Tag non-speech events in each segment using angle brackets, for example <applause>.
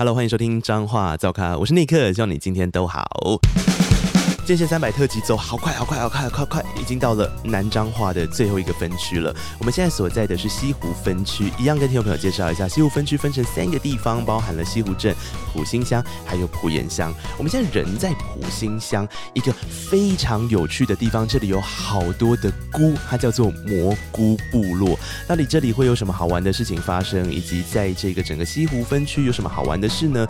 Hello，欢迎收听彰话噪咖，我是尼克，希望你今天都好。剑线三百特辑走好快，好快，好快，好快，快，已经到了南彰化的最后一个分区了。我们现在所在的是西湖分区，一样跟听众朋友介绍一下，西湖分区分成三个地方，包含了西湖镇、埔心乡还有普盐乡。我们现在人在埔心乡，一个非常有趣的地方，这里有好多的菇，它叫做蘑菇部落。到底这里会有什么好玩的事情发生，以及在这个整个西湖分区有什么好玩的事呢？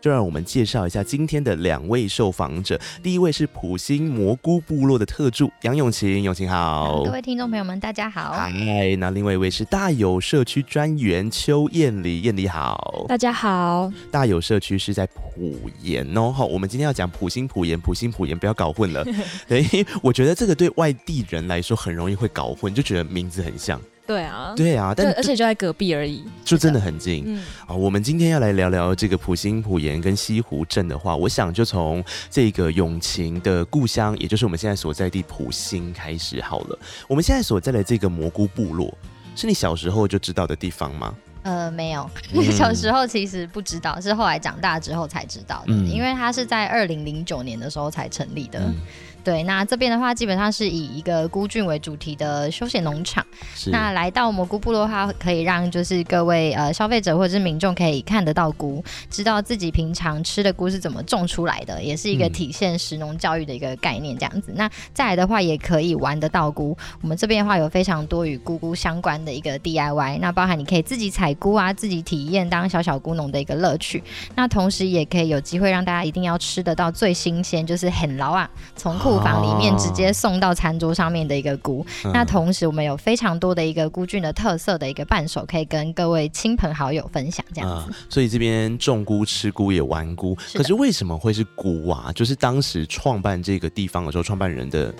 就让我们介绍一下今天的两位受访者。第一位是普星蘑菇部落的特助杨永晴，永晴好。各位听众朋友们，大家好。嗨，那另外一位是大有社区专员邱艳丽，艳丽好。大家好。大有社区是在普盐哦，好，我们今天要讲普星普盐，普星普盐不要搞混了。<laughs> 对，我觉得这个对外地人来说很容易会搞混，就觉得名字很像。对啊，对啊，但而且就在隔壁而已，就真的很近。嗯，啊，我们今天要来聊聊这个普兴、普盐跟西湖镇的话，我想就从这个永晴的故乡，也就是我们现在所在地普兴开始好了。我们现在所在的这个蘑菇部落，是你小时候就知道的地方吗？呃，没有，<laughs> 小时候其实不知道，嗯、是后来长大之后才知道的，嗯、因为它是在二零零九年的时候才成立的。嗯对，那这边的话，基本上是以一个菇菌为主题的休闲农场。是那来到蘑菇部落的话，可以让就是各位呃消费者或者是民众可以看得到菇，知道自己平常吃的菇是怎么种出来的，也是一个体现食农教育的一个概念。这样子，嗯、那再来的话，也可以玩得到菇。我们这边的话，有非常多与菇菇相关的一个 DIY，那包含你可以自己采菇啊，自己体验当小小菇农的一个乐趣。那同时也可以有机会让大家一定要吃得到最新鲜，就是很牢啊，从 <laughs> 库房里面直接送到餐桌上面的一个菇，哦、那同时我们有非常多的一个菇菌的特色的一个伴手，可以跟各位亲朋好友分享这样子。啊、所以这边种菇、吃菇也玩菇，是可是为什么会是菇啊？就是当时创办这个地方的时候，创办人的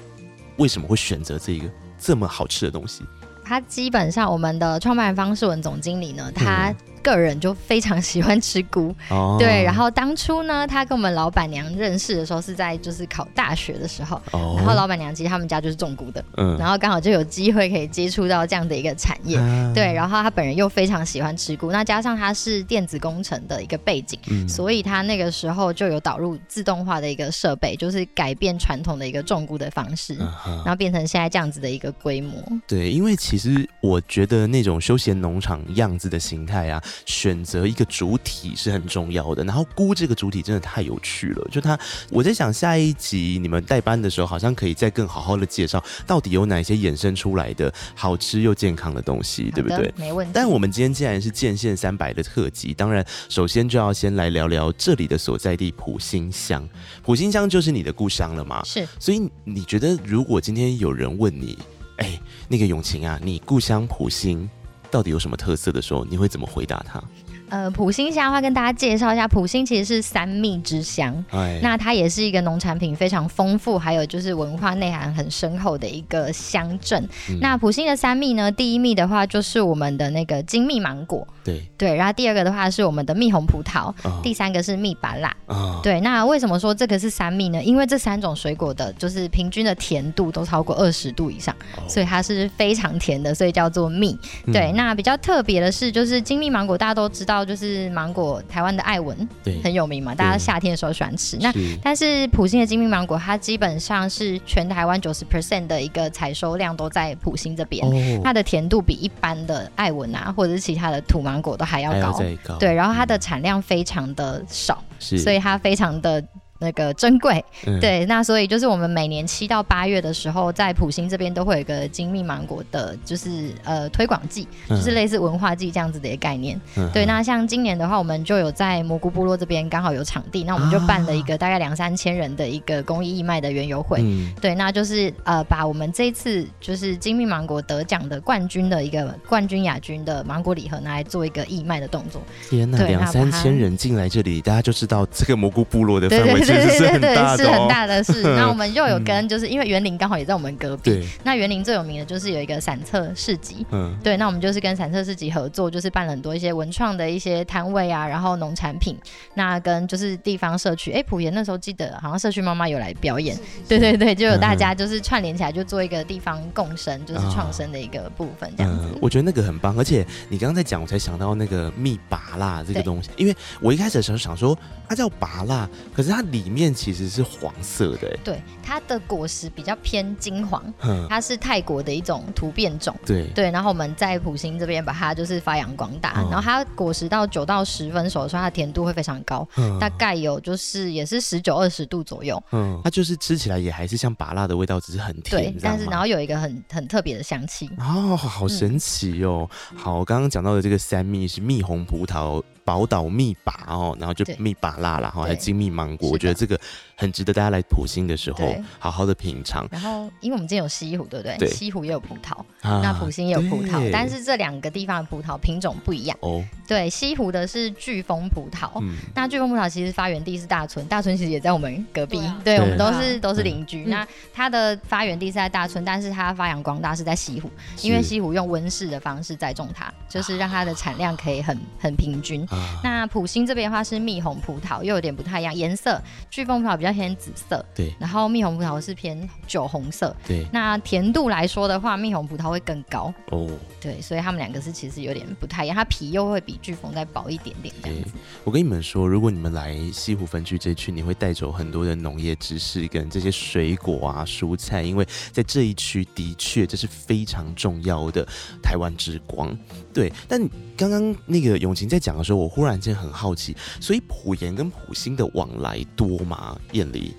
为什么会选择这一个这么好吃的东西？他基本上我们的创办人方世文总经理呢，他、嗯。个人就非常喜欢吃菇，哦、对。然后当初呢，他跟我们老板娘认识的时候是在就是考大学的时候，哦、然后老板娘其实他们家就是种菇的，嗯，然后刚好就有机会可以接触到这样的一个产业，啊、对。然后他本人又非常喜欢吃菇，那加上他是电子工程的一个背景，嗯、所以他那个时候就有导入自动化的一个设备，就是改变传统的一个种菇的方式，啊、然后变成现在这样子的一个规模。对，因为其实我觉得那种休闲农场样子的形态啊。选择一个主体是很重要的，然后菇这个主体真的太有趣了。就它，我在想下一集你们代班的时候，好像可以再更好好的介绍到底有哪些衍生出来的好吃又健康的东西，对不对？没问题。但我们今天既然是剑线三百的特辑，当然首先就要先来聊聊这里的所在地普心乡。普心乡就是你的故乡了吗？是。所以你觉得，如果今天有人问你，哎，那个永晴啊，你故乡埔心到底有什么特色的时候，你会怎么回答他？呃，普星虾的话，跟大家介绍一下，普星其实是三蜜之乡，哎、那它也是一个农产品非常丰富，还有就是文化内涵很深厚的一个乡镇。嗯、那普星的三蜜呢，第一蜜的话就是我们的那个金蜜芒果，对对，然后第二个的话是我们的蜜红葡萄，哦、第三个是蜜芭乐，哦、对。那为什么说这个是三蜜呢？因为这三种水果的就是平均的甜度都超过二十度以上，哦、所以它是非常甜的，所以叫做蜜。嗯、对，那比较特别的是，就是金蜜芒果，大家都知道。就是芒果，台湾的爱文，对，很有名嘛，大家夏天的时候喜欢吃。那是。但是普星的精品芒果，它基本上是全台湾九十 percent 的一个采收量都在普星这边，哦、它的甜度比一般的爱文啊，或者是其他的土芒果都还要高，要高。对，然后它的产量非常的少，是。所以它非常的。那个珍贵，嗯、对，那所以就是我们每年七到八月的时候，在普星这边都会有一个金蜜芒果的，就是呃推广季，就是类似文化季这样子的一个概念。嗯、对，那像今年的话，我们就有在蘑菇部落这边刚好有场地，那我们就办了一个大概两三千人的一个公益义卖的园游会。嗯、对，那就是呃把我们这一次就是金蜜芒果得奖的冠军的一个冠军亚军的芒果礼盒拿来做一个义卖的动作。天哪，两三千人进来这里，大家就知道这个蘑菇部落的氛围。对对对对，是很大的事。<laughs> 那我们又有跟，就是因为园林刚好也在我们隔壁。那园林最有名的就是有一个散策市集。嗯。对，那我们就是跟散策市集合作，就是办了很多一些文创的一些摊位啊，然后农产品。那跟就是地方社区，哎，埔盐那时候记得好像社区妈妈有来表演。对对对，就有大家就是串联起来，就做一个地方共生，就是创生的一个部分这样子。我觉得那个很棒，而且你刚刚在讲，我才想到那个蜜拔蜡这个东西，因为我一开始的时候想说它叫拔蜡，可是它里面其实是黄色的。对，它的果实比较偏金黄，它是泰国的一种突变种。对对，然后我们在普星这边把它就是发扬光大，然后它果实到九到十分熟的时候，它的甜度会非常高，大概有就是也是十九二十度左右。嗯，它就是吃起来也还是像拔辣的味道，只是很甜。对，但是然后有一个很很特别的香气。哦，好神奇哦！好，我刚刚讲到的这个三蜜是蜜红葡萄。宝岛蜜拔哦，然后就蜜拔辣啦，然后还有金蜜芒果，我觉得这个很值得大家来普星的时候好好的品尝。然后，因为我们今天有西湖，对不对？对，西湖也有葡萄，那普星也有葡萄，但是这两个地方的葡萄品种不一样。哦。对，西湖的是巨峰葡萄，那巨峰葡萄其实发源地是大村，大村其实也在我们隔壁，对，我们都是都是邻居。那它的发源地是在大村，但是它发扬光大是在西湖，因为西湖用温室的方式栽种它，就是让它的产量可以很很平均。那普星这边的话是蜜红葡萄，又有点不太一样颜色。巨峰葡萄比较偏紫色，对。然后蜜红葡萄是偏酒红色，对。那甜度来说的话，蜜红葡萄会更高哦。对，所以他们两个是其实有点不太一样，它皮又会比巨峰再薄一点点这样子。我跟你们说，如果你们来西湖分区这一区，你会带走很多的农业知识跟这些水果啊、蔬菜，因为在这一区的确这是非常重要的台湾之光。对，但刚刚那个永晴在讲的时候，我忽然间很好奇，所以埔盐跟普星的往来多吗？艳丽，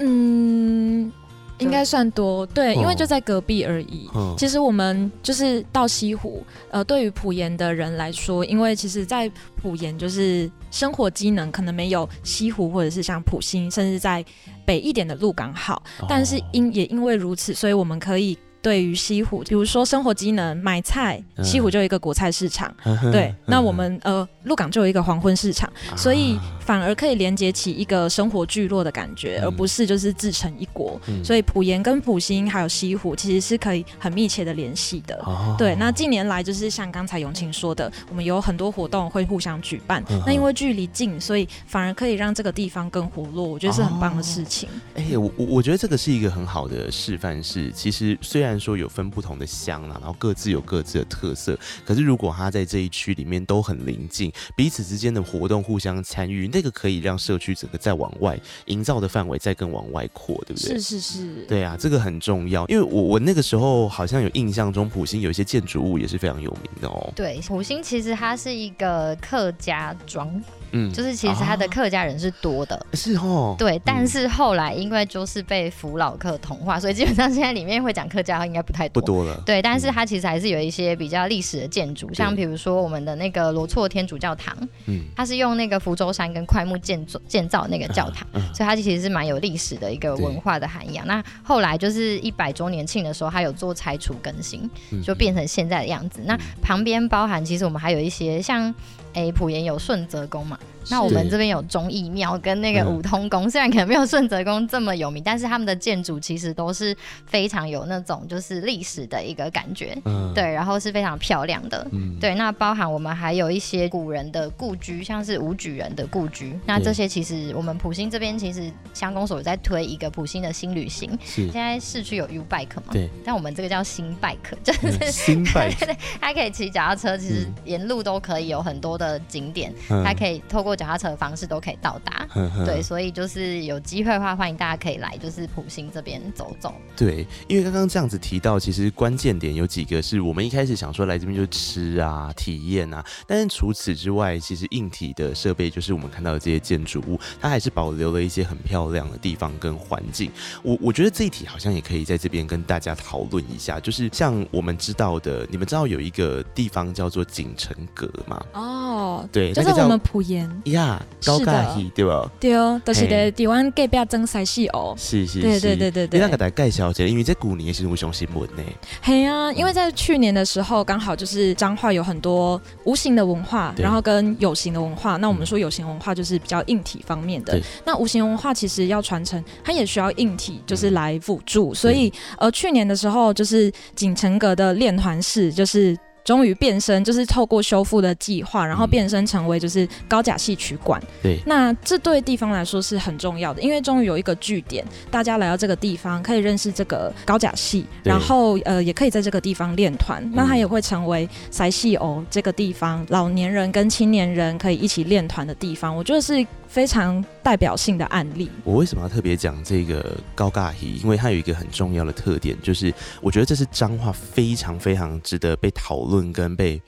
嗯。应该算多，对，因为就在隔壁而已。哦、其实我们就是到西湖，呃，对于普盐的人来说，因为其实，在普盐就是生活机能可能没有西湖或者是像普星，甚至在北一点的鹿港好，哦、但是因也因为如此，所以我们可以。对于西湖，比如说生活机能买菜，西湖就有一个果菜市场，嗯、对，嗯、那我们呃鹿港就有一个黄昏市场，啊、所以反而可以连接起一个生活聚落的感觉，嗯、而不是就是自成一国。嗯、所以普盐跟普星还有西湖其实是可以很密切的联系的。哦、对，那近年来就是像刚才永清说的，我们有很多活动会互相举办，嗯、那因为距离近，所以反而可以让这个地方更活络，我觉得是很棒的事情。哎、哦，我我我觉得这个是一个很好的示范，是其实虽然。说有分不同的乡啦，然后各自有各自的特色。可是如果它在这一区里面都很临近，彼此之间的活动互相参与，那个可以让社区整个再往外营造的范围再更往外扩，对不对？是是是，对啊，这个很重要。因为我我那个时候好像有印象中，普星有一些建筑物也是非常有名的哦。对，普星其实它是一个客家庄。嗯，就是其实他的客家人是多的，是哦，对，但是后来因为就是被福老客同化，所以基本上现在里面会讲客家话应该不太多，不多了。对，但是它其实还是有一些比较历史的建筑，像比如说我们的那个罗厝天主教堂，嗯，它是用那个福州山跟块木建造建造那个教堂，所以它其实是蛮有历史的一个文化的涵养。那后来就是一百周年庆的时候，它有做拆除更新，就变成现在的样子。那旁边包含其实我们还有一些像。诶，埔盐有顺泽宫嘛？那我们这边有忠义庙跟那个五通宫，<laughs> 虽然可能没有顺泽宫这么有名，但是他们的建筑其实都是非常有那种就是历史的一个感觉，嗯对，然后是非常漂亮的，嗯对。那包含我们还有一些古人的故居，像是武举人的故居，那这些其实我们普兴这边其实乡公所在推一个普兴的新旅行，现在市区有 U Bike 嘛？对。但我们这个叫新 Bike，<laughs> 就是新 Bike，<laughs> 对，还可以骑脚踏车，其实沿路都可以有很多的景点，它可以透过脚踏车的方式都可以到达，呵呵对，所以就是有机会的话，欢迎大家可以来，就是普兴这边走走。对，因为刚刚这样子提到，其实关键点有几个，是我们一开始想说来这边就吃啊、体验啊，但是除此之外，其实硬体的设备，就是我们看到的这些建筑物，它还是保留了一些很漂亮的地方跟环境。我我觉得这一题好像也可以在这边跟大家讨论一下，就是像我们知道的，你们知道有一个地方叫做锦城阁吗？哦。哦，对，就是我们普盐呀，高尬戏对吧？对哦，都是在台湾隔壁争赛戏哦。是是是，对对对对对。你那个来介绍一下，因为在古年是无上新闻呢。嘿啊，因为在去年的时候，刚好就是彰化有很多无形的文化，然后跟有形的文化。那我们说有形文化就是比较硬体方面的，那无形文化其实要传承，它也需要硬体，就是来辅助。所以呃，去年的时候就是锦城阁的练团式就是。终于变身，就是透过修复的计划，然后变身成为就是高甲戏曲馆。对，那这对地方来说是很重要的，因为终于有一个据点，大家来到这个地方可以认识这个高甲戏，然后呃也可以在这个地方练团。那它也会成为赛戏哦这个地方老年人跟青年人可以一起练团的地方。我觉得是。非常代表性的案例。我为什么要特别讲这个高尬戏？因为它有一个很重要的特点，就是我觉得这是彰化非常非常值得被讨论跟被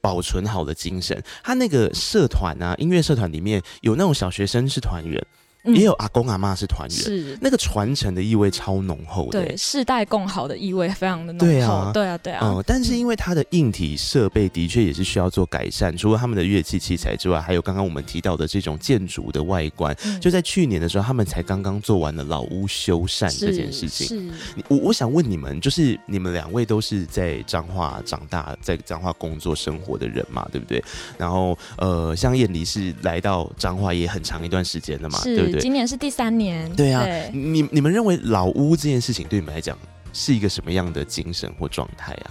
保存好的精神。他那个社团啊，音乐社团里面有那种小学生是团员。也有阿公阿妈是团员，是那个传承的意味超浓厚的，对，世代共好的意味非常的浓厚，对啊，对啊，对啊。嗯，但是因为它的硬体设备的确也是需要做改善，除了他们的乐器器材之外，还有刚刚我们提到的这种建筑的外观。嗯、就在去年的时候，他们才刚刚做完了老屋修缮这件事情。是，我我想问你们，就是你们两位都是在彰化长大，在彰化工作生活的人嘛，对不对？然后呃，像燕离是来到彰化也很长一段时间了嘛，对不对？今年是第三年，对啊。对你你们认为老屋这件事情对你们来讲是一个什么样的精神或状态啊？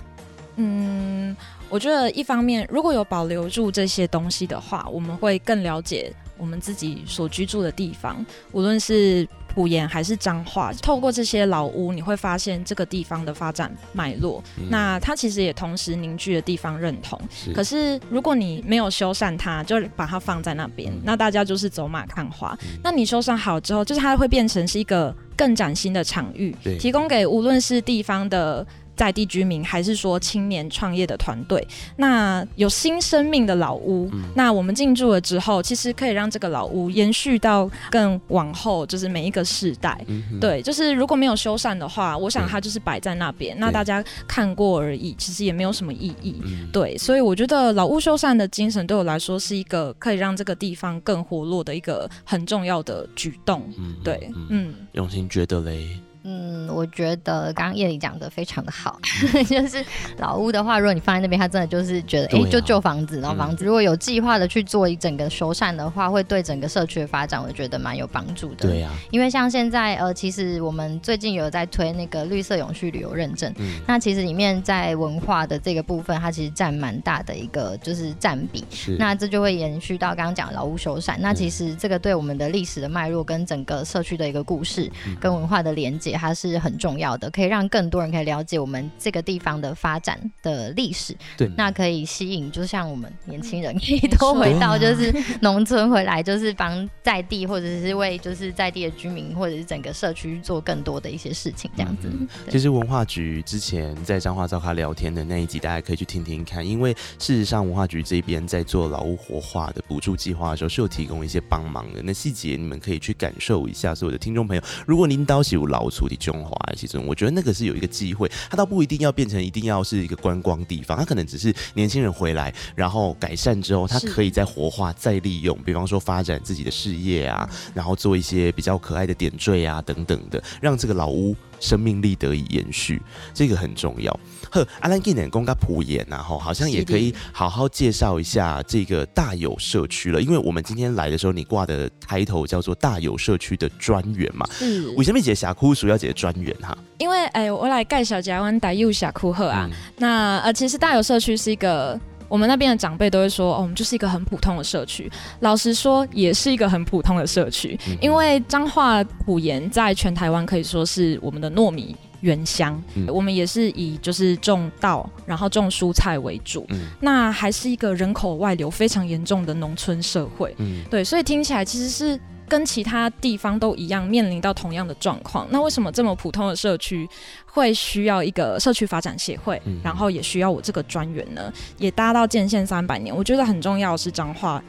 嗯，我觉得一方面，如果有保留住这些东西的话，我们会更了解我们自己所居住的地方，无论是。埔盐还是彰化，透过这些老屋，你会发现这个地方的发展脉络。嗯、那它其实也同时凝聚了地方认同。是可是如果你没有修缮它，就把它放在那边，嗯、那大家就是走马看花。嗯、那你修缮好之后，就是它会变成是一个更崭新的场域，提供给无论是地方的。在地居民，还是说青年创业的团队，那有新生命的老屋，嗯、那我们进驻了之后，其实可以让这个老屋延续到更往后，就是每一个世代。嗯、对，就是如果没有修缮的话，我想它就是摆在那边，嗯、那大家看过而已，其实也没有什么意义。嗯、对，所以我觉得老屋修缮的精神对我来说是一个可以让这个地方更活络的一个很重要的举动。嗯、对，嗯，永心觉得嘞。嗯，我觉得刚刚叶里讲的非常的好，<laughs> 就是老屋的话，如果你放在那边，他真的就是觉得，哎、啊欸，就旧房子，老房子。嗯、如果有计划的去做一整个修缮的话，会对整个社区的发展，我觉得蛮有帮助的。对呀、啊，因为像现在，呃，其实我们最近有在推那个绿色永续旅游认证，嗯、那其实里面在文化的这个部分，它其实占蛮大的一个就是占比。是，那这就会延续到刚刚讲的老屋修缮。那其实这个对我们的历史的脉络跟整个社区的一个故事跟文化的连接。它是很重要的，可以让更多人可以了解我们这个地方的发展的历史。对，那可以吸引，就像我们年轻人可以都回到就是农村回来，就是帮在地或者是为就是在地的居民或者是整个社区做更多的一些事情，这样子。嗯、其实文化局之前在彰化噪咖聊天的那一集，大家可以去听听看。因为事实上，文化局这边在做劳务活化的补助计划的时候，是有提供一些帮忙的。那细节你们可以去感受一下。所有的听众朋友，如果您到时有老厝的中。其实我觉得那个是有一个机会，它倒不一定要变成一定要是一个观光地方，它可能只是年轻人回来，然后改善之后，它可以再活化、再利用，比方说发展自己的事业啊，然后做一些比较可爱的点缀啊等等的，让这个老屋。生命力得以延续，这个很重要。呵，阿兰给点公家普言呐，吼，好像也可以好好介绍一下这个大有社区了。因为我们今天来的时候，你挂的抬头叫做大有社区的专员嘛。嗯。为什么姐峡谷属要姐专员哈？因为哎、欸，我来介绍台湾大有社区好啊。嗯、那呃，其实大有社区是一个。我们那边的长辈都会说，哦，我们就是一个很普通的社区。老实说，也是一个很普通的社区，嗯、因为彰化埔盐在全台湾可以说是我们的糯米原乡。嗯、我们也是以就是种稻，然后种蔬菜为主。嗯、那还是一个人口外流非常严重的农村社会。嗯、对，所以听起来其实是。跟其他地方都一样，面临到同样的状况。那为什么这么普通的社区会需要一个社区发展协会，嗯、然后也需要我这个专员呢？也搭到建县三百年，我觉得很重要的是彰化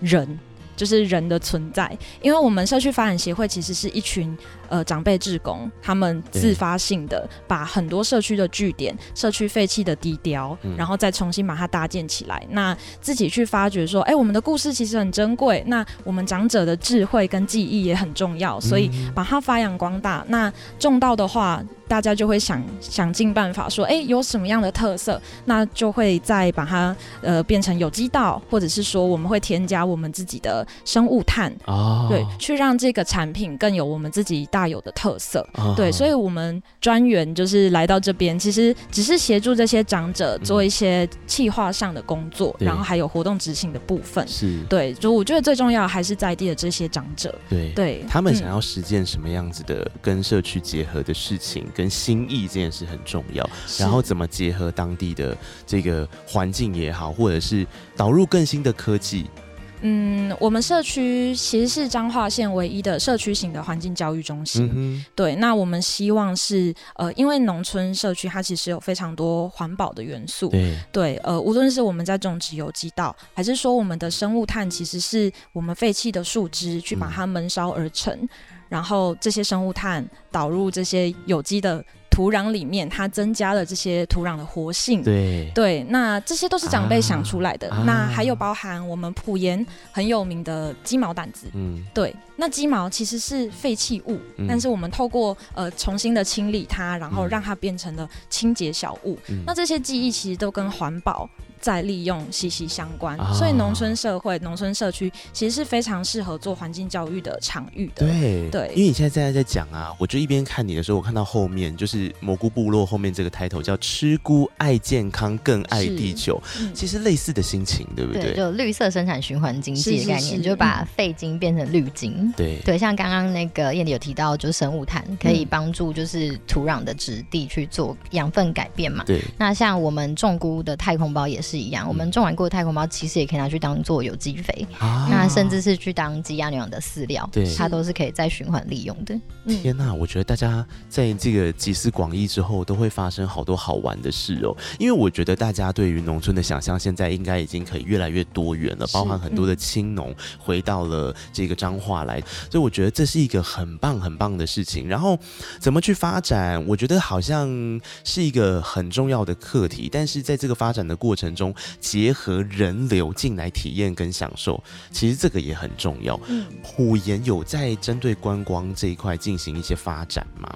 人，就是人的存在。因为我们社区发展协会其实是一群呃长辈志工，他们自发性的把很多社区的据点、社区废弃的地标，嗯、然后再重新把它搭建起来。那自己去发掘说，哎、欸，我们的故事其实很珍贵，那我们长者的智慧跟记忆也很重要，所以把它发扬光大。那种稻的话。大家就会想想尽办法说，哎、欸，有什么样的特色，那就会再把它呃变成有机稻，或者是说我们会添加我们自己的生物炭，哦、对，去让这个产品更有我们自己大有的特色。哦、对，所以我们专员就是来到这边，其实只是协助这些长者做一些企划上的工作，嗯、然后还有活动执行的部分。是，对，就我觉得最重要还是在地的这些长者，对，对他们想要实践什么样子的跟社区结合的事情。跟心意这件事很重要，然后怎么结合当地的这个环境也好，或者是导入更新的科技。嗯，我们社区其实是彰化县唯一的社区型的环境教育中心。嗯、对，那我们希望是呃，因为农村社区它其实有非常多环保的元素。对，对，呃，无论是我们在种植有机稻，还是说我们的生物炭，其实是我们废弃的树枝去把它闷烧而成。嗯然后这些生物炭导入这些有机的土壤里面，它增加了这些土壤的活性。对对，那这些都是长辈想出来的。啊、那还有包含我们普盐很有名的鸡毛掸子。嗯，对，那鸡毛其实是废弃物，嗯、但是我们透过呃重新的清理它，然后让它变成了清洁小物。嗯、那这些记忆其实都跟环保。再利用息息相关，哦、所以农村社会、农村社区其实是非常适合做环境教育的场域的。对对，因为你现在在在讲啊，我就一边看你的时候，我看到后面就是蘑菇部落后面这个 title 叫“吃菇爱健康更爱地球”，嗯、其实类似的心情，对不对？对，就绿色生产循环经济的概念，是是是就把废金变成绿金。嗯、对对，像刚刚那个燕俐有提到，就是生物炭可以帮助就是土壤的质地去做养分改变嘛。对，那像我们种菇的太空包也是一样，嗯、我们种完过的太空包其实也可以拿去当做有机肥，啊、那甚至是去当鸡鸭牛羊的饲料，对，它都是可以再循环利用的。天哪，我觉得大家在这个集思广益之后，都会发生好多好玩的事哦。因为我觉得大家对于农村的想象，现在应该已经可以越来越多元了，包含很多的青农回到了这个彰化来，所以我觉得这是一个很棒很棒的事情。然后怎么去发展，我觉得好像是一个很重要的课题。但是在这个发展的过程中，结合人流进来体验跟享受，其实这个也很重要。虎岩有在针对观光这一块进行一些发展吗？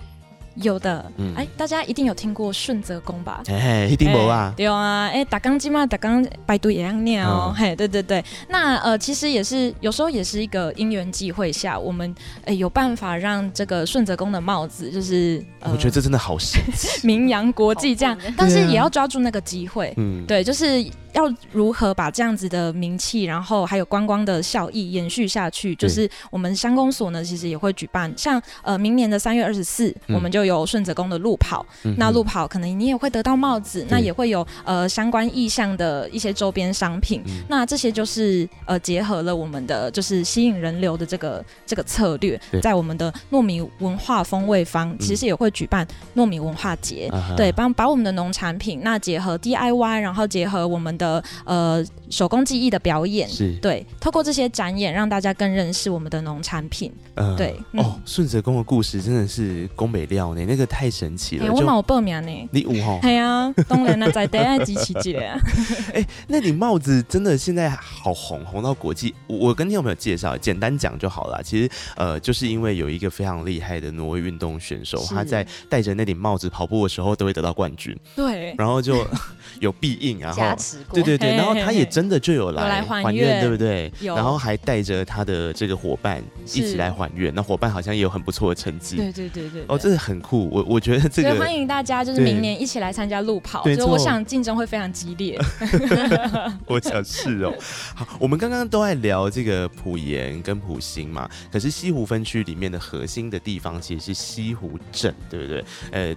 有的，嗯，哎，大家一定有听过顺泽宫吧？哎，一定有啊，对啊，哎，打钢机嘛，打钢百度也要念哦，嘿，对对对，那呃，其实也是有时候也是一个因缘际会下，我们哎有办法让这个顺泽宫的帽子，就是我觉得这真的好神奇，<laughs> 名扬国际这样，但是也要抓住那个机会，嗯，对，就是。要如何把这样子的名气，然后还有观光的效益延续下去？就是我们乡公所呢，其实也会举办，像呃明年的三月二十四，我们就有顺泽宫的路跑。嗯、那路跑可能你也会得到帽子，嗯、那也会有呃相关意向的一些周边商品。嗯、那这些就是呃结合了我们的就是吸引人流的这个这个策略，在我们的糯米文化风味坊，其实也会举办糯米文化节。嗯、对，帮把我们的农产品那结合 DIY，然后结合我们。的呃手工技艺的表演是对，透过这些展演，让大家更认识我们的农产品。呃、对、嗯、哦，顺泽宫的故事真的是宫北料呢，那个太神奇了。欸、我冇报名呢，你有哈？对啊，当然了，在第二集期间。<laughs> 哎，那顶帽子真的现在好红，红到国际。我跟你有没有介绍，简单讲就好了。其实呃，就是因为有一个非常厉害的挪威运动选手，他在戴着那顶帽子跑步的时候，都会得到冠军。对，然后就有必应，然后对对对，然后他也真的就有来还愿，对不对？然后还带着他的这个伙伴一起来还愿，那伙伴好像也有很不错的成绩。对对对对，哦，这个很酷。我我觉得这个欢迎大家，就是明年一起来参加路跑，所以我想竞争会非常激烈。<laughs> 我想是哦。好，我们刚刚都在聊这个普盐跟普星嘛，可是西湖分区里面的核心的地方其实是西湖镇，对不对？呃，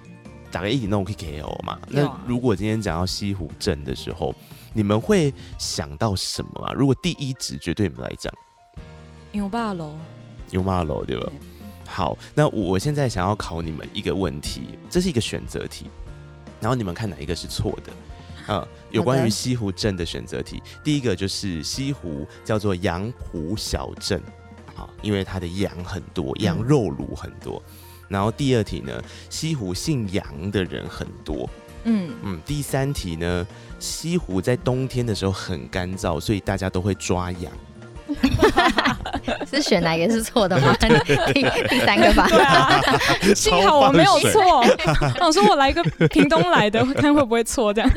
大概一起弄可以给我嘛。那如果今天讲到西湖镇的时候，你们会想到什么啊？如果第一直觉对你们来讲，牛霸楼，牛霸楼对吧？对。好，那我现在想要考你们一个问题，这是一个选择题，然后你们看哪一个是错的？啊，有关于西湖镇的选择题，第一个就是西湖叫做羊湖小镇，好，因为它的羊很多，羊肉炉很多。嗯然后第二题呢，西湖姓杨的人很多。嗯嗯，第三题呢，西湖在冬天的时候很干燥，所以大家都会抓痒。<laughs> 是选哪个是错的吗？<laughs> 第第三个吧。对啊，<laughs> 幸好我没有错。我说我来一个屏东来的，看会不会错这样。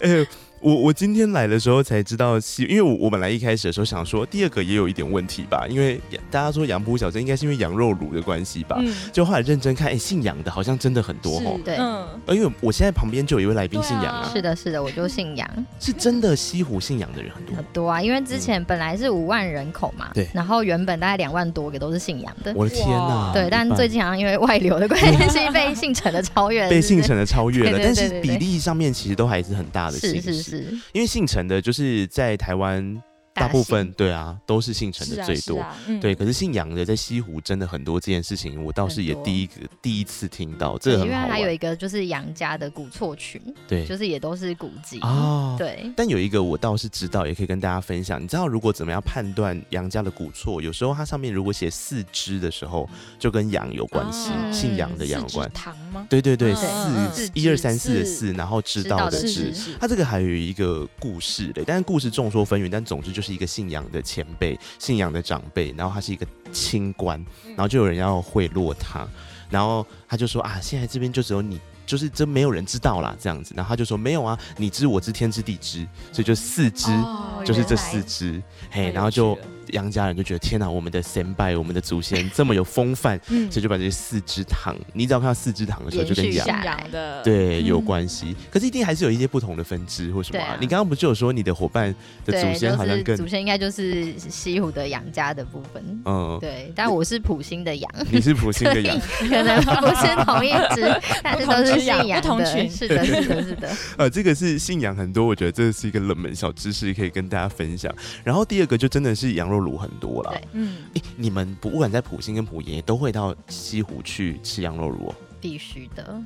欸我我今天来的时候才知道西，因为我我本来一开始的时候想说第二个也有一点问题吧，因为大家说杨浦小镇应该是因为羊肉炉的关系吧，嗯、就后来认真看，哎、欸，姓杨的好像真的很多哦。对，嗯，因为我现在旁边就有一位来宾姓杨啊，是的，是的，我就姓杨，<laughs> 是真的西湖姓杨的人很多。很多啊，因为之前本来是五万人口嘛，对、嗯，然后原本大概两万多个都是姓杨的，我的天哪，对，但最近好像因为外流的关系 <laughs> 被姓陈的超越了，被姓陈的超越了，但是比例上面其实都还是很大的，是是是，因为姓陈。的就是在台湾。大部分对啊，都是姓陈的最多，啊啊嗯、对。可是姓杨的在西湖真的很多这件事情，我倒是也第一个第一次听到，这个很好玩。因为还有一个就是杨家的古厝群，对，就是也都是古迹啊。哦、对。但有一个我倒是知道，也可以跟大家分享。你知道如果怎么样判断杨家的古厝？有时候它上面如果写四支的时候，就跟杨有关系，哦、姓杨的杨有关。堂吗？对对对，四一二三四的四，然后知道的知。它这个还有一个故事的，但是故事众说纷纭，但总之就是。是一个信仰的前辈，信仰的长辈，然后他是一个清官，然后就有人要贿赂他，然后他就说啊，现在这边就只有你，就是真没有人知道啦，这样子，然后他就说没有啊，你知我知天知地知，所以就四知，哦、就是这四知，嘿，然后就。杨家人就觉得天哪，我们的先辈，我们的祖先这么有风范，嗯、所以就把这些四支堂，你只要看到四支堂的时候，就跟杨的对有关系。嗯、可是一定还是有一些不同的分支或什么、啊。啊、你刚刚不就有说你的伙伴的祖先好像跟、就是、祖先应该就是西湖的杨家的部分？嗯，对。但我是普星的杨，你是普星的杨，<laughs> 可能不是同一支，<laughs> 但是都是姓杨的。是的，是的，是的。<laughs> 呃，这个是信仰很多，我觉得这是一个冷门小知识，可以跟大家分享。然后第二个就真的是羊肉炉很多了，嗯，哎、欸，你们不管在普星跟普爷都会到西湖去吃羊肉炉哦，必须的。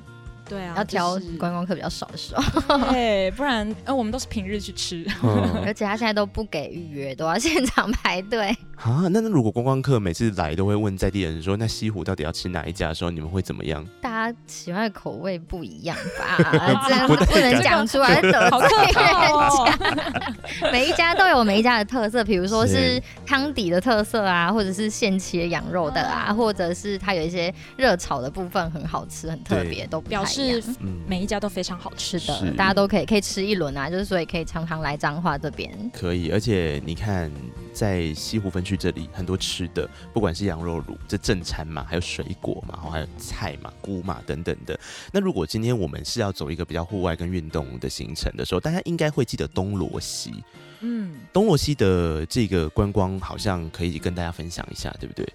对啊，要挑观光客比较少的时候，对，不然呃我们都是平日去吃，嗯、而且他现在都不给预约，都要现场排队啊。那那如果观光客每次来都会问在地人说，那西湖到底要吃哪一家的时候，你们会怎么样？大家喜欢的口味不一样吧？<laughs> 这样不能讲出来得罪人家。每一家都有每一家的特色，比如说是汤底的特色啊，或者是现切羊肉的啊，或者是它有一些热炒的部分很好吃，很特别，对都表示。是，每一家都非常好吃的，是大家都可以可以吃一轮啊，就是所以可以常常来彰化这边。可以，而且你看，在西湖分区这里很多吃的，不管是羊肉卤这正餐嘛，还有水果嘛，然后还有菜嘛、菇嘛等等的。那如果今天我们是要走一个比较户外跟运动的行程的时候，大家应该会记得东罗西。嗯，东罗西的这个观光好像可以跟大家分享一下，对不对？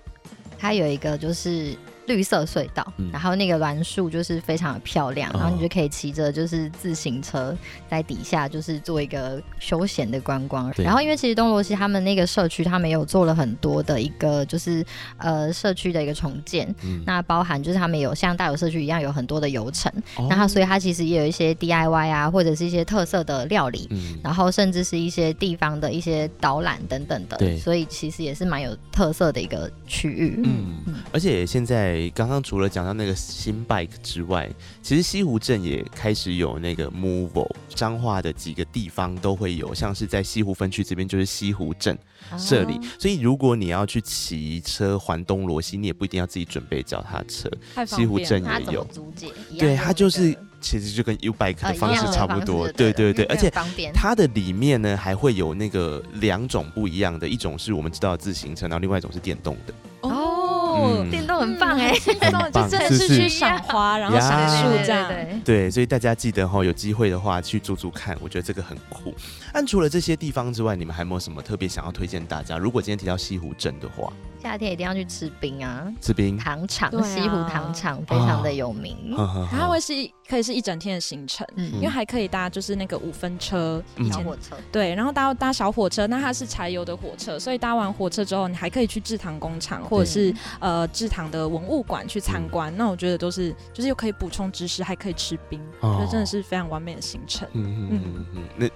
它有一个就是。绿色隧道，嗯、然后那个栾树就是非常的漂亮，哦、然后你就可以骑着就是自行车在底下就是做一个休闲的观光。然后因为其实东罗西他们那个社区，他们有做了很多的一个就是呃社区的一个重建，嗯、那包含就是他们有像大有社区一样有很多的游程，哦、然后所以它其实也有一些 DIY 啊，或者是一些特色的料理，嗯、然后甚至是一些地方的一些导览等等的，对。所以其实也是蛮有特色的一个区域。嗯，嗯。而且现在。刚刚除了讲到那个新 bike 之外，其实西湖镇也开始有那个 Movo，彰化的几个地方都会有，像是在西湖分区这边就是西湖镇这里，所以如果你要去骑车环东罗西，你也不一定要自己准备脚踏车，西湖镇也有，对，它就是其实就跟 U bike 的方式差不多，对对对，而且它的里面呢还会有那个两种不一样的，一种是我们知道的自行车，然后另外一种是电动的。哦，电动很棒哎，就真的是去赏花，然后赏树这样。对，所以大家记得哈，有机会的话去住住看，我觉得这个很酷。那除了这些地方之外，你们还有没有什么特别想要推荐大家？如果今天提到西湖镇的话。夏天一定要去吃冰啊！吃冰糖厂，西湖糖厂非常的有名。它会是可以是一整天的行程，因为还可以搭就是那个五分车，小火车。对，然后搭搭小火车，那它是柴油的火车，所以搭完火车之后，你还可以去制糖工厂或者是呃制糖的文物馆去参观。那我觉得都是就是又可以补充知识，还可以吃冰，我觉得真的是非常完美的行程。嗯嗯嗯嗯，那。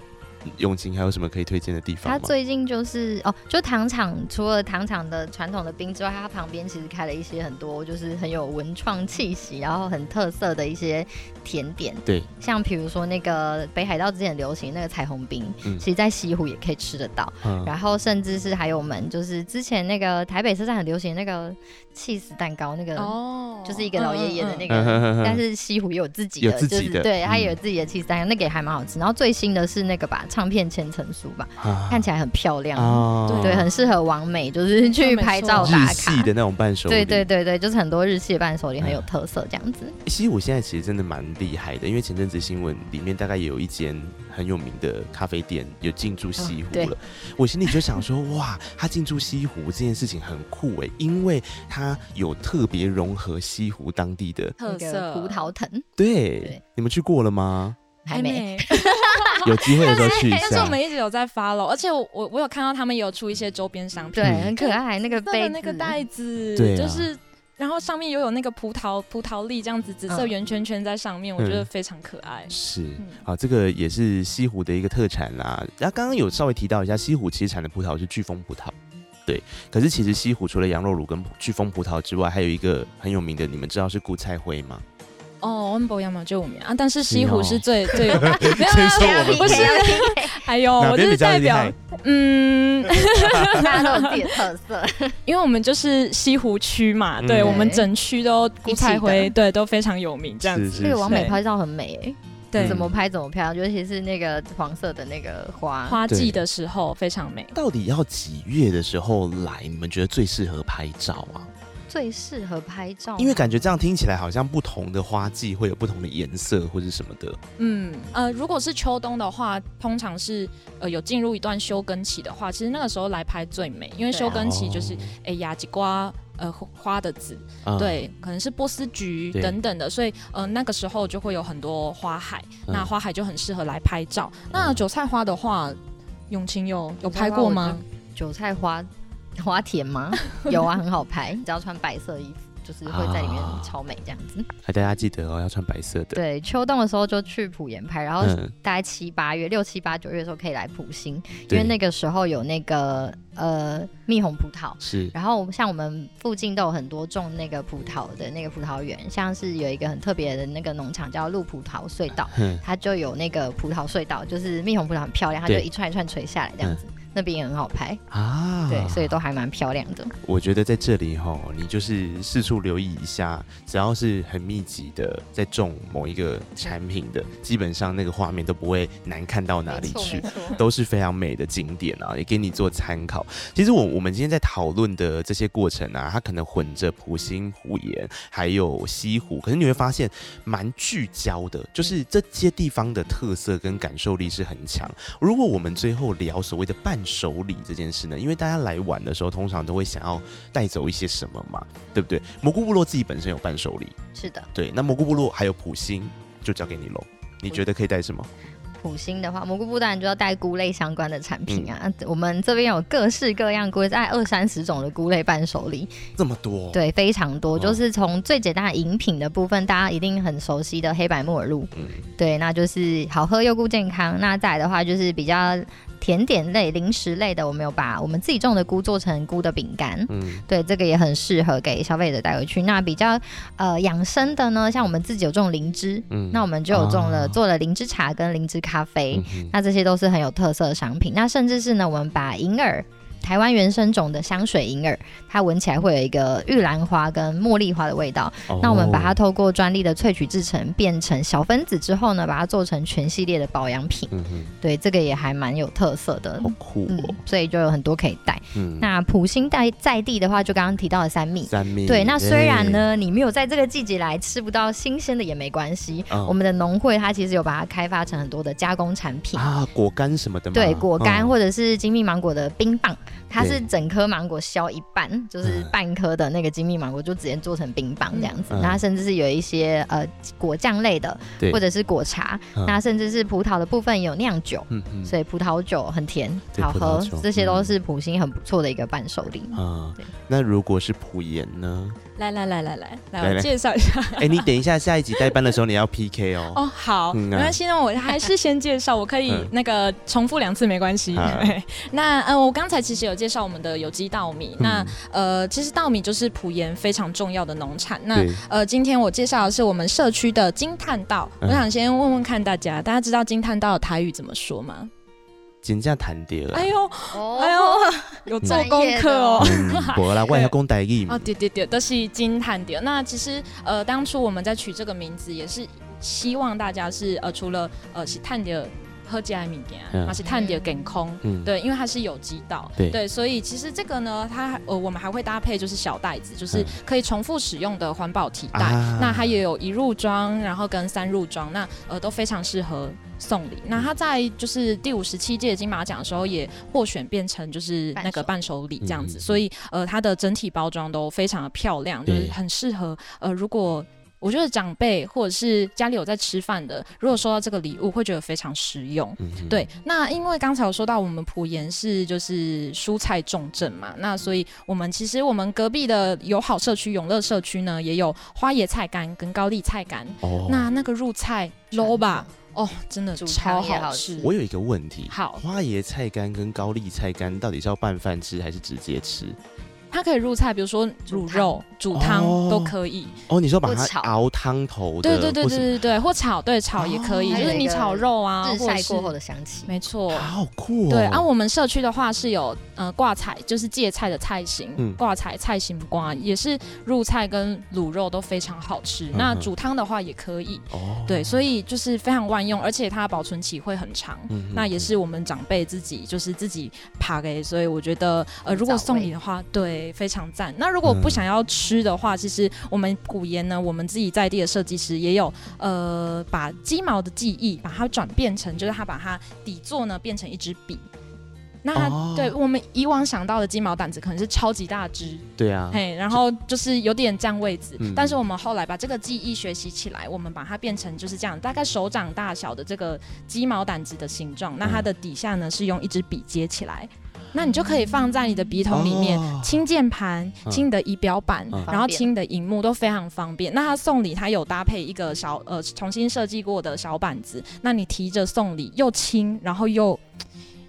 永晴还有什么可以推荐的地方？他最近就是哦，就糖厂除了糖厂的传统的冰之外，它旁边其实开了一些很多就是很有文创气息，然后很特色的一些甜点。对，像比如说那个北海道之前流行那个彩虹冰，嗯、其实在西湖也可以吃得到。嗯、然后甚至是还有我们就是之前那个台北车站很流行那个起司蛋糕，那个哦，就是一个老爷爷的那个，嗯、但是西湖也有自己的，自己的就是对，他也有自己的起司蛋糕，嗯、那个也还蛮好吃。然后最新的是那个吧，唱片千层酥吧，啊、看起来很漂亮，啊、对，很适合完美，就是去拍照打卡。日系的那种伴手礼。对对对对，就是很多日系的伴手礼很有特色这样子。西湖现在其实真的蛮厉害的，因为前阵子新闻里面大概也有一间很有名的咖啡店有进驻西湖了，哦、我心里就想说，哇，他进驻西湖这件事情很酷哎，因为他有特别融合西湖当地的特色。葡萄藤。对，对。你们去过了吗？还没，<laughs> 有机会的时候去一下。但是我们一直有在 follow，而且我我我有看到他们有出一些周边商品，对，很可爱，那个杯那个袋子，对，就是，然后上面又有那个葡萄葡萄粒这样子紫色圆圈圈在上面，我觉得非常可爱。是，好，这个也是西湖的一个特产啦。然后刚刚有稍微提到一下，西湖其实产的葡萄是巨峰葡萄，对。可是其实西湖除了羊肉乳跟巨峰葡萄之外，还有一个很有名的，你们知道是顾菜灰吗？哦，温博要么就五名啊，但是西湖是最最有，<laughs> 没有没有，不是，<laughs> 哎呦我就是代表，嗯，大家都有自己的特色，因为我们就是西湖区嘛，对我们整区都菇菜灰，对，都非常有名，这样子。那个王美拍照很美哎，对，怎么拍怎么漂亮，尤其是那个黄色的那个花。花季的时候非常美。到底要几月的时候来？你们觉得最适合拍照啊？最适合拍照，因为感觉这样听起来好像不同的花季会有不同的颜色或者什么的。嗯呃，如果是秋冬的话，通常是呃有进入一段休耕期的话，其实那个时候来拍最美，因为休耕期就是哎雅吉瓜呃花的籽，嗯、对，可能是波斯菊等等的，所以呃那个时候就会有很多花海，嗯、那花海就很适合来拍照。嗯、那韭菜花的话，永清有有拍过吗？韭菜花。<laughs> 花田吗？<laughs> 有啊，很好拍。你只要穿白色衣服，就是会在里面超美这样子。还大家记得哦，要穿白色的。对，秋冬的时候就去普盐拍，然后大概七八月、六七八九月的时候可以来普心，因为那个时候有那个呃蜜红葡萄。是。然后像我们附近都有很多种那个葡萄的那个葡萄园，像是有一个很特别的那个农场叫鹿葡萄隧道，嗯它就有那个葡萄隧道，就是蜜红葡萄很漂亮，它就一串一串垂下来这样子。那边也很好拍啊，对，所以都还蛮漂亮的。我觉得在这里哈，你就是四处留意一下，只要是很密集的在种某一个产品的，基本上那个画面都不会难看到哪里去，都是非常美的景点啊，也给你做参考。其实我我们今天在讨论的这些过程啊，它可能混着普星湖岩还有西湖，可是你会发现蛮聚焦的，就是这些地方的特色跟感受力是很强。如果我们最后聊所谓的伴手礼这件事呢，因为大家来玩的时候，通常都会想要带走一些什么嘛，对不对？蘑菇部落自己本身有伴手礼，是的，对。那蘑菇部落还有普星，就交给你喽。你觉得可以带什么？埔心的话，蘑菇部当然就要带菇类相关的产品啊。嗯、我们这边有各式各样菇类，大概二三十种的菇类伴手礼，这么多？对，非常多。哦、就是从最简单的饮品的部分，大家一定很熟悉的黑白木耳露，嗯，对，那就是好喝又顾健康。那再来的话，就是比较。甜点类、零食类的，我们有把我们自己种的菇做成菇的饼干，嗯，对，这个也很适合给消费者带回去。那比较呃养生的呢，像我们自己有种灵芝，嗯，那我们就有种了、哦、做了灵芝茶跟灵芝咖啡，嗯、那这些都是很有特色的商品。那甚至是呢，我们把银耳。台湾原生种的香水银耳，它闻起来会有一个玉兰花跟茉莉花的味道。Oh. 那我们把它透过专利的萃取制成变成小分子之后呢，把它做成全系列的保养品。嗯哼，对，这个也还蛮有特色的，好酷哦。嗯，所以就有很多可以带。嗯，那普心在在地的话，就刚刚提到的三蜜。三蜜。对，那虽然呢，你没有在这个季节来吃不到新鲜的也没关系。Oh. 我们的农会它其实有把它开发成很多的加工产品啊，果干什么的吗？对，果干、oh. 或者是金蜜芒果的冰棒。它是整颗芒果削一半，就是半颗的那个精密芒果就直接做成冰棒这样子。那、嗯、甚至是有一些呃果酱类的，对或者是果茶。嗯、那甚至是葡萄的部分有酿酒，所以葡萄酒很甜，好喝。这些都是普星很不错的一个伴手礼。啊，对那如果是普盐呢？来来来来来来，我介绍一下。哎，你等一下，下一集代班的时候你要 PK 哦。<laughs> 哦，好，没关系那，我还是先介绍，我可以那个重复两次没关系。<laughs> 那呃，我刚才其实有介绍我们的有机稻米。那呃，其实稻米就是埔盐非常重要的农产。那呃，今天我介绍的是我们社区的金叹稻。我想先问问看大家，大家知道金叹稻的台语怎么说吗？真正谈掉了，哎呦，哎呦，<laughs> 有做功课哦。我来外要讲台语。哦，对对对，都是惊叹掉。那其实呃，当初我们在取这个名字，也是希望大家是呃，除了呃是叹掉喝起来物件，还是叹掉健康。嗯，对，因为它是有机稻。对对，所以其实这个呢，它呃，我们还会搭配就是小袋子，就是可以重复使用的环保提袋。那它也有一入装，然后跟三入装，那呃都非常适合。送礼，那他在就是第五十七届金马奖的时候也获选变成就是那个伴手。礼这样子，所以呃它的整体包装都非常的漂亮，就是很适合呃如果我觉得长辈或者是家里有在吃饭的，如果收到这个礼物会觉得非常实用。对，那因为刚才有说到我们埔盐是就是蔬菜重镇嘛，那所以我们其实我们隔壁的友好社区永乐社区呢也有花椰菜干跟高丽菜干，那那个入菜 low 吧。哦，真的超好吃！我有一个问题，好，花椰菜干跟高丽菜干到底是要拌饭吃还是直接吃？它可以入菜，比如说卤肉、煮汤都可以。哦，你说把它熬汤头的，对对对对对对，或炒，对炒也可以，就是你炒肉啊，日晒过后的香气，没错，好酷哦。对，啊，我们社区的话是有呃挂菜，就是芥菜的菜型，挂菜菜型瓜也是入菜跟卤肉都非常好吃。那煮汤的话也可以，对，所以就是非常万用，而且它保存期会很长。那也是我们长辈自己就是自己爬给，所以我觉得呃，如果送礼的话，对。非常赞。那如果不想要吃的话，嗯、其实我们古盐呢，我们自己在地的设计师也有呃，把鸡毛的记忆把它转变成，就是他把它底座呢变成一支笔。那它、哦、对我们以往想到的鸡毛掸子可能是超级大只，对啊，嘿，然后就是有点占位置。嗯、但是我们后来把这个记忆学习起来，我们把它变成就是这样，大概手掌大小的这个鸡毛掸子的形状。那它的底下呢是用一支笔接起来。那你就可以放在你的笔筒里面，轻键盘、轻的仪表板，然后轻的荧幕都非常方便。那他送礼，他有搭配一个小呃重新设计过的小板子，那你提着送礼又轻，然后又。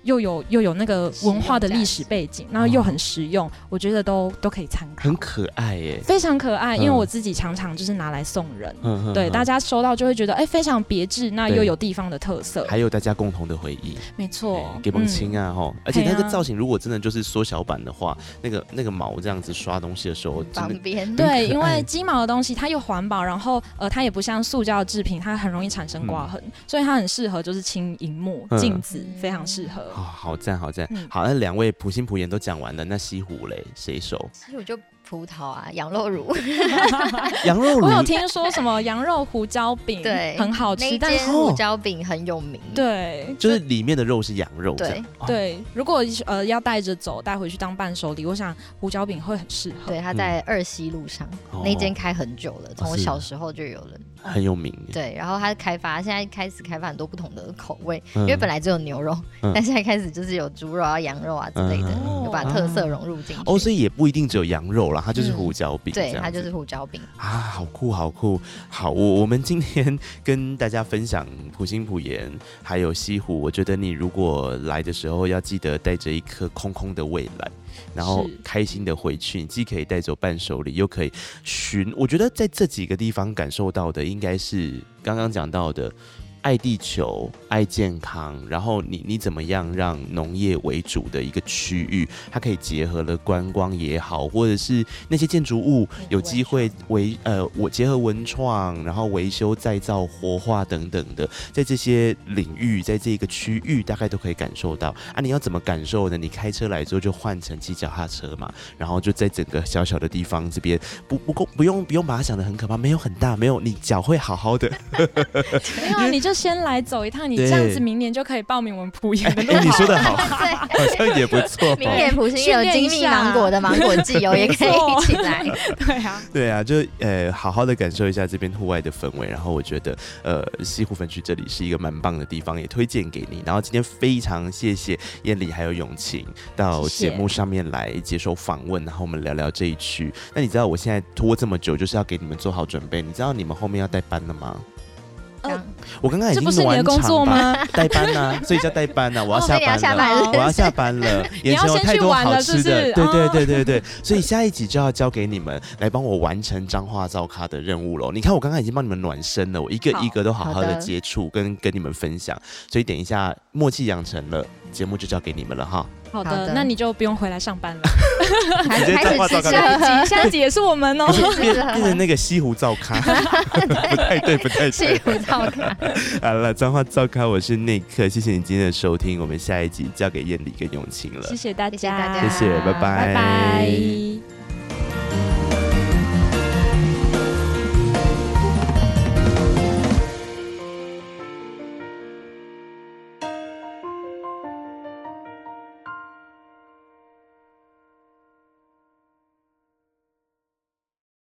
又有又有那个文化的历史背景，然后又很实用，哦、我觉得都都可以参考。很可爱耶，非常可爱。因为我自己常常就是拿来送人，嗯、对、嗯、大家收到就会觉得哎、欸、非常别致，那又有地方的特色，还有大家共同的回忆。没错，给帮亲啊哈，嗯、而且那个造型如果真的就是缩小版的话，那个那个毛这样子刷东西的时候，方便。对，因为鸡毛的东西它又环保，然后呃它也不像塑胶制品，它很容易产生刮痕，嗯、所以它很适合就是清荧幕、镜、嗯、子，非常适合。哦、好赞好赞。嗯、好，那两位普心普言都讲完了，那西湖嘞，谁熟？西湖就。葡萄啊，羊肉乳，<laughs> <laughs> 羊肉乳，我有听说什么羊肉胡椒饼，对，很好吃，但是胡椒饼很有名，对，就是里面的肉是羊肉，对对。如果呃要带着走，带回去当伴手礼，我想胡椒饼会很适合。对，它在二西路上那间开很久了，从我小时候就有了，很有名。对，然后他开发，现在开始开发很多不同的口味，因为本来只有牛肉，但现在开始就是有猪肉啊、羊肉啊之类的，有把特色融入进去。哦，所以也不一定只有羊肉啦。它就是胡椒饼，对，它就是胡椒饼啊，好酷，好酷，好！我我们今天跟大家分享普心普盐，还有西湖。我觉得你如果来的时候，要记得带着一颗空空的未来，然后开心的回去。你既可以带走伴手礼，又可以寻。我觉得在这几个地方感受到的，应应该是刚刚讲到的。爱地球，爱健康，然后你你怎么样让农业为主的一个区域，它可以结合了观光也好，或者是那些建筑物有机会维呃我结合文创，然后维修再造活化等等的，在这些领域，在这个区域大概都可以感受到啊。你要怎么感受呢？你开车来之后就换成骑脚踏车嘛，然后就在整个小小的地方这边不不够不用不用把它想得很可怕，没有很大，没有你脚会好好的，没有啊，你就。就先来走一趟，你这样子明年就可以报名我们埔盐的路。哎，你说的好，<laughs> 好像也不错。明年埔心有精密芒果的芒果季哦，也可以一起来。<laughs> 对啊，对啊，就呃好好的感受一下这边户外的氛围。然后我觉得呃西湖分区这里是一个蛮棒的地方，也推荐给你。然后今天非常谢谢燕丽还有永晴到节目上面来接受访问，然后我们聊聊这一区。那你知道我现在拖这么久，就是要给你们做好准备。你知道你们后面要带班了吗？嗯、我刚刚已经这不是你的工作吗？代班呢、啊，所以叫代班呢、啊。<laughs> 我要下班了，哦、下班了，我要下班了。<laughs> 眼前有太多好吃的，对对对对对。所以下一集就要交给你们来帮我完成彰化造咖的任务喽。你看我刚刚已经帮你们暖身了，我一个一个都好好的接触跟跟你们分享。所以等一下默契养成了，节目就交给你们了哈。好的，好的，那你就不用回来上班了。<laughs> 直接彰话噪咖，下一集，<laughs> 下一集也是我们哦、<laughs> 喔，变变成那个西湖照咖，不太对，不太对。西湖照咖，好了，脏话照咖，我是内克，谢谢你今天的收听，我们下一集交给燕俐跟永晴了，谢谢大家，谢谢，拜拜，拜拜。